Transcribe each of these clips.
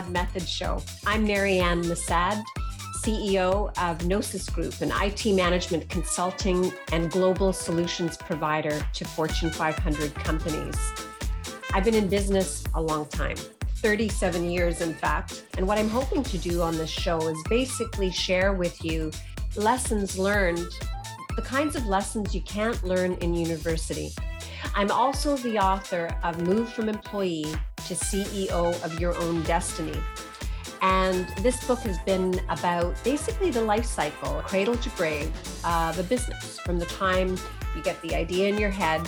Method Show. I'm Marianne Massad, CEO of Knowsys Group, an IT management consulting and global solutions provider to Fortune 500 companies. I've been in business a long time. 37 years, in fact. And what I'm hoping to do on this show is basically share with you lessons learned, the kinds of lessons you can't learn in university. I'm also the author of Move from Employee to CEO of Your Own Destiny. And this book has been about basically the life cycle, cradle to grave, of a business from the time you get the idea in your head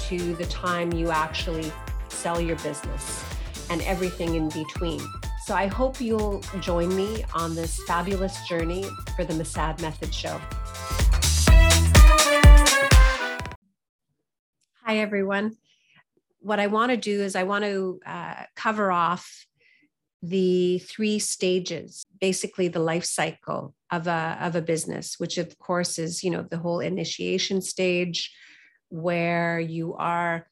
to the time you actually sell your business and everything in between. So I hope you'll join me on this fabulous journey for the Massad Method Show. Hi, everyone. What I want to do is I want to uh, cover off the three stages, basically the life cycle of a, of a business, which of course is, you know, the whole initiation stage where you are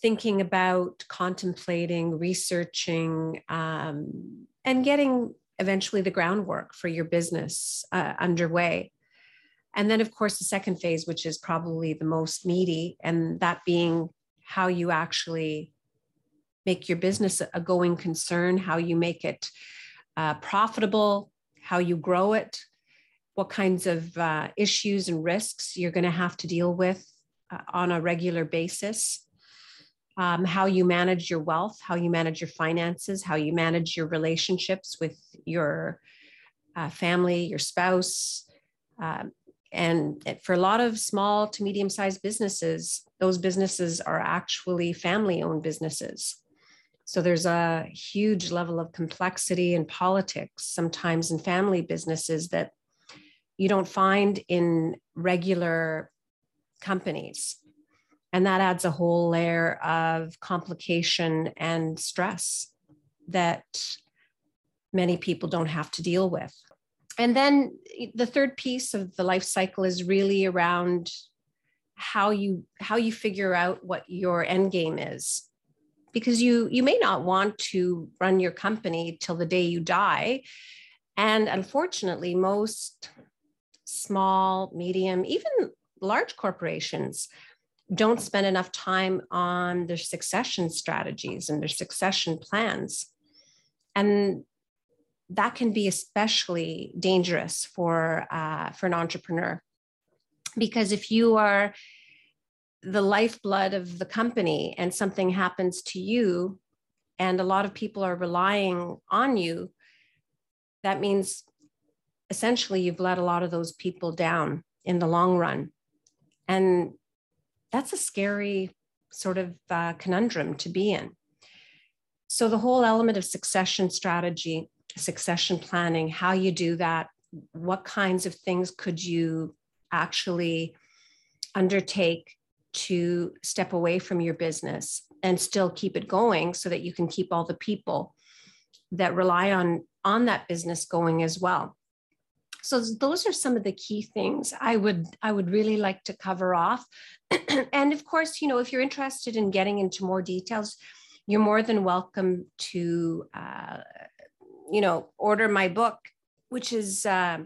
thinking about, contemplating, researching, um, and getting eventually the groundwork for your business uh, underway. And then, of course, the second phase, which is probably the most meaty, and that being how you actually make your business a going concern, how you make it uh, profitable, how you grow it, what kinds of uh, issues and risks you're going to have to deal with uh, on a regular basis, um, how you manage your wealth, how you manage your finances, how you manage your relationships with your uh, family, your spouse, um, and for a lot of small to medium sized businesses, those businesses are actually family owned businesses. So there's a huge level of complexity and politics sometimes in family businesses that you don't find in regular companies. And that adds a whole layer of complication and stress that many people don't have to deal with and then the third piece of the life cycle is really around how you how you figure out what your end game is. Because you you may not want to run your company till the day you die. And unfortunately most small medium even large corporations don't spend enough time on their succession strategies and their succession plans. And that can be especially dangerous for uh, for an entrepreneur. Because if you are the lifeblood of the company and something happens to you and a lot of people are relying on you that means essentially you've let a lot of those people down in the long run. And that's a scary sort of uh, conundrum to be in. So the whole element of succession strategy succession planning, how you do that, what kinds of things could you actually undertake to step away from your business and still keep it going so that you can keep all the people that rely on on that business going as well? So those are some of the key things i would i would really like to cover off. And of course you know if you're interested in getting into more details you're more than welcome to uh, you know, order my book, which is uh,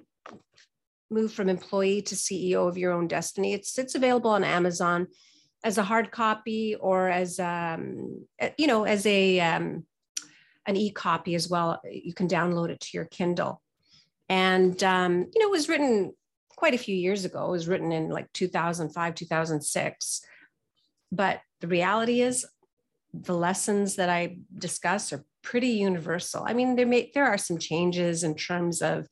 Move from Employee to CEO of Your Own Destiny. It's it's available on Amazon as a hard copy or as um, you know as a um, an e-copy as well. You can download it to your Kindle. And um, you know, it was written quite a few years ago. It was written in like 2005, 2006. But the reality is the lessons that I discuss are pretty universal. I mean, there may there are some changes in terms of,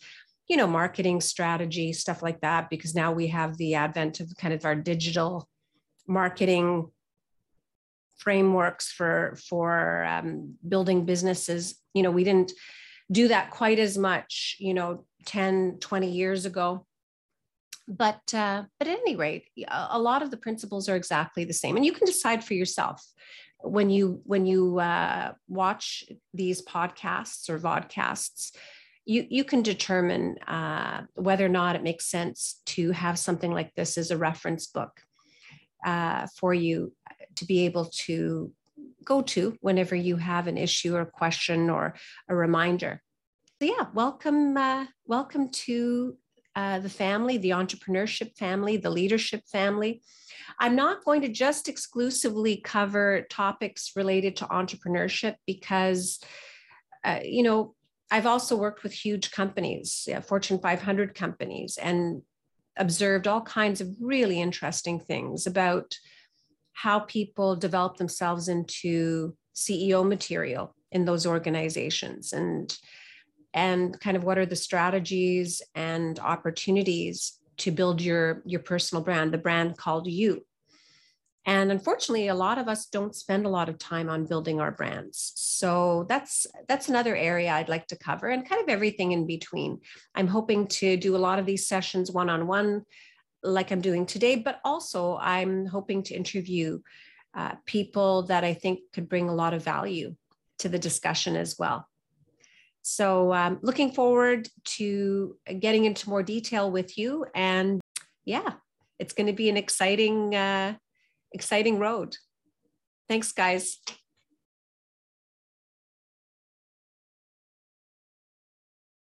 you know, marketing strategy, stuff like that, because now we have the advent of kind of our digital marketing frameworks for for um, building businesses. You know, we didn't do that quite as much, you know, 10, 20 years ago but uh, but at any rate a lot of the principles are exactly the same and you can decide for yourself when you when you uh, watch these podcasts or vodcasts you you can determine uh, whether or not it makes sense to have something like this as a reference book uh, for you to be able to go to whenever you have an issue or question or a reminder. So yeah, welcome, uh, welcome to uh, the family, the entrepreneurship family, the leadership family. I'm not going to just exclusively cover topics related to entrepreneurship because, uh, you know, I've also worked with huge companies, yeah, Fortune 500 companies, and observed all kinds of really interesting things about how people develop themselves into CEO material in those organizations and and kind of what are the strategies and opportunities to build your your personal brand the brand called you. And unfortunately a lot of us don't spend a lot of time on building our brands. So that's that's another area i'd like to cover and kind of everything in between. I'm hoping to do a lot of these sessions one on one like i'm doing today but also i'm hoping to interview uh, people that i think could bring a lot of value to the discussion as well so um, looking forward to getting into more detail with you. And yeah, it's going to be an exciting, uh, exciting road. Thanks, guys.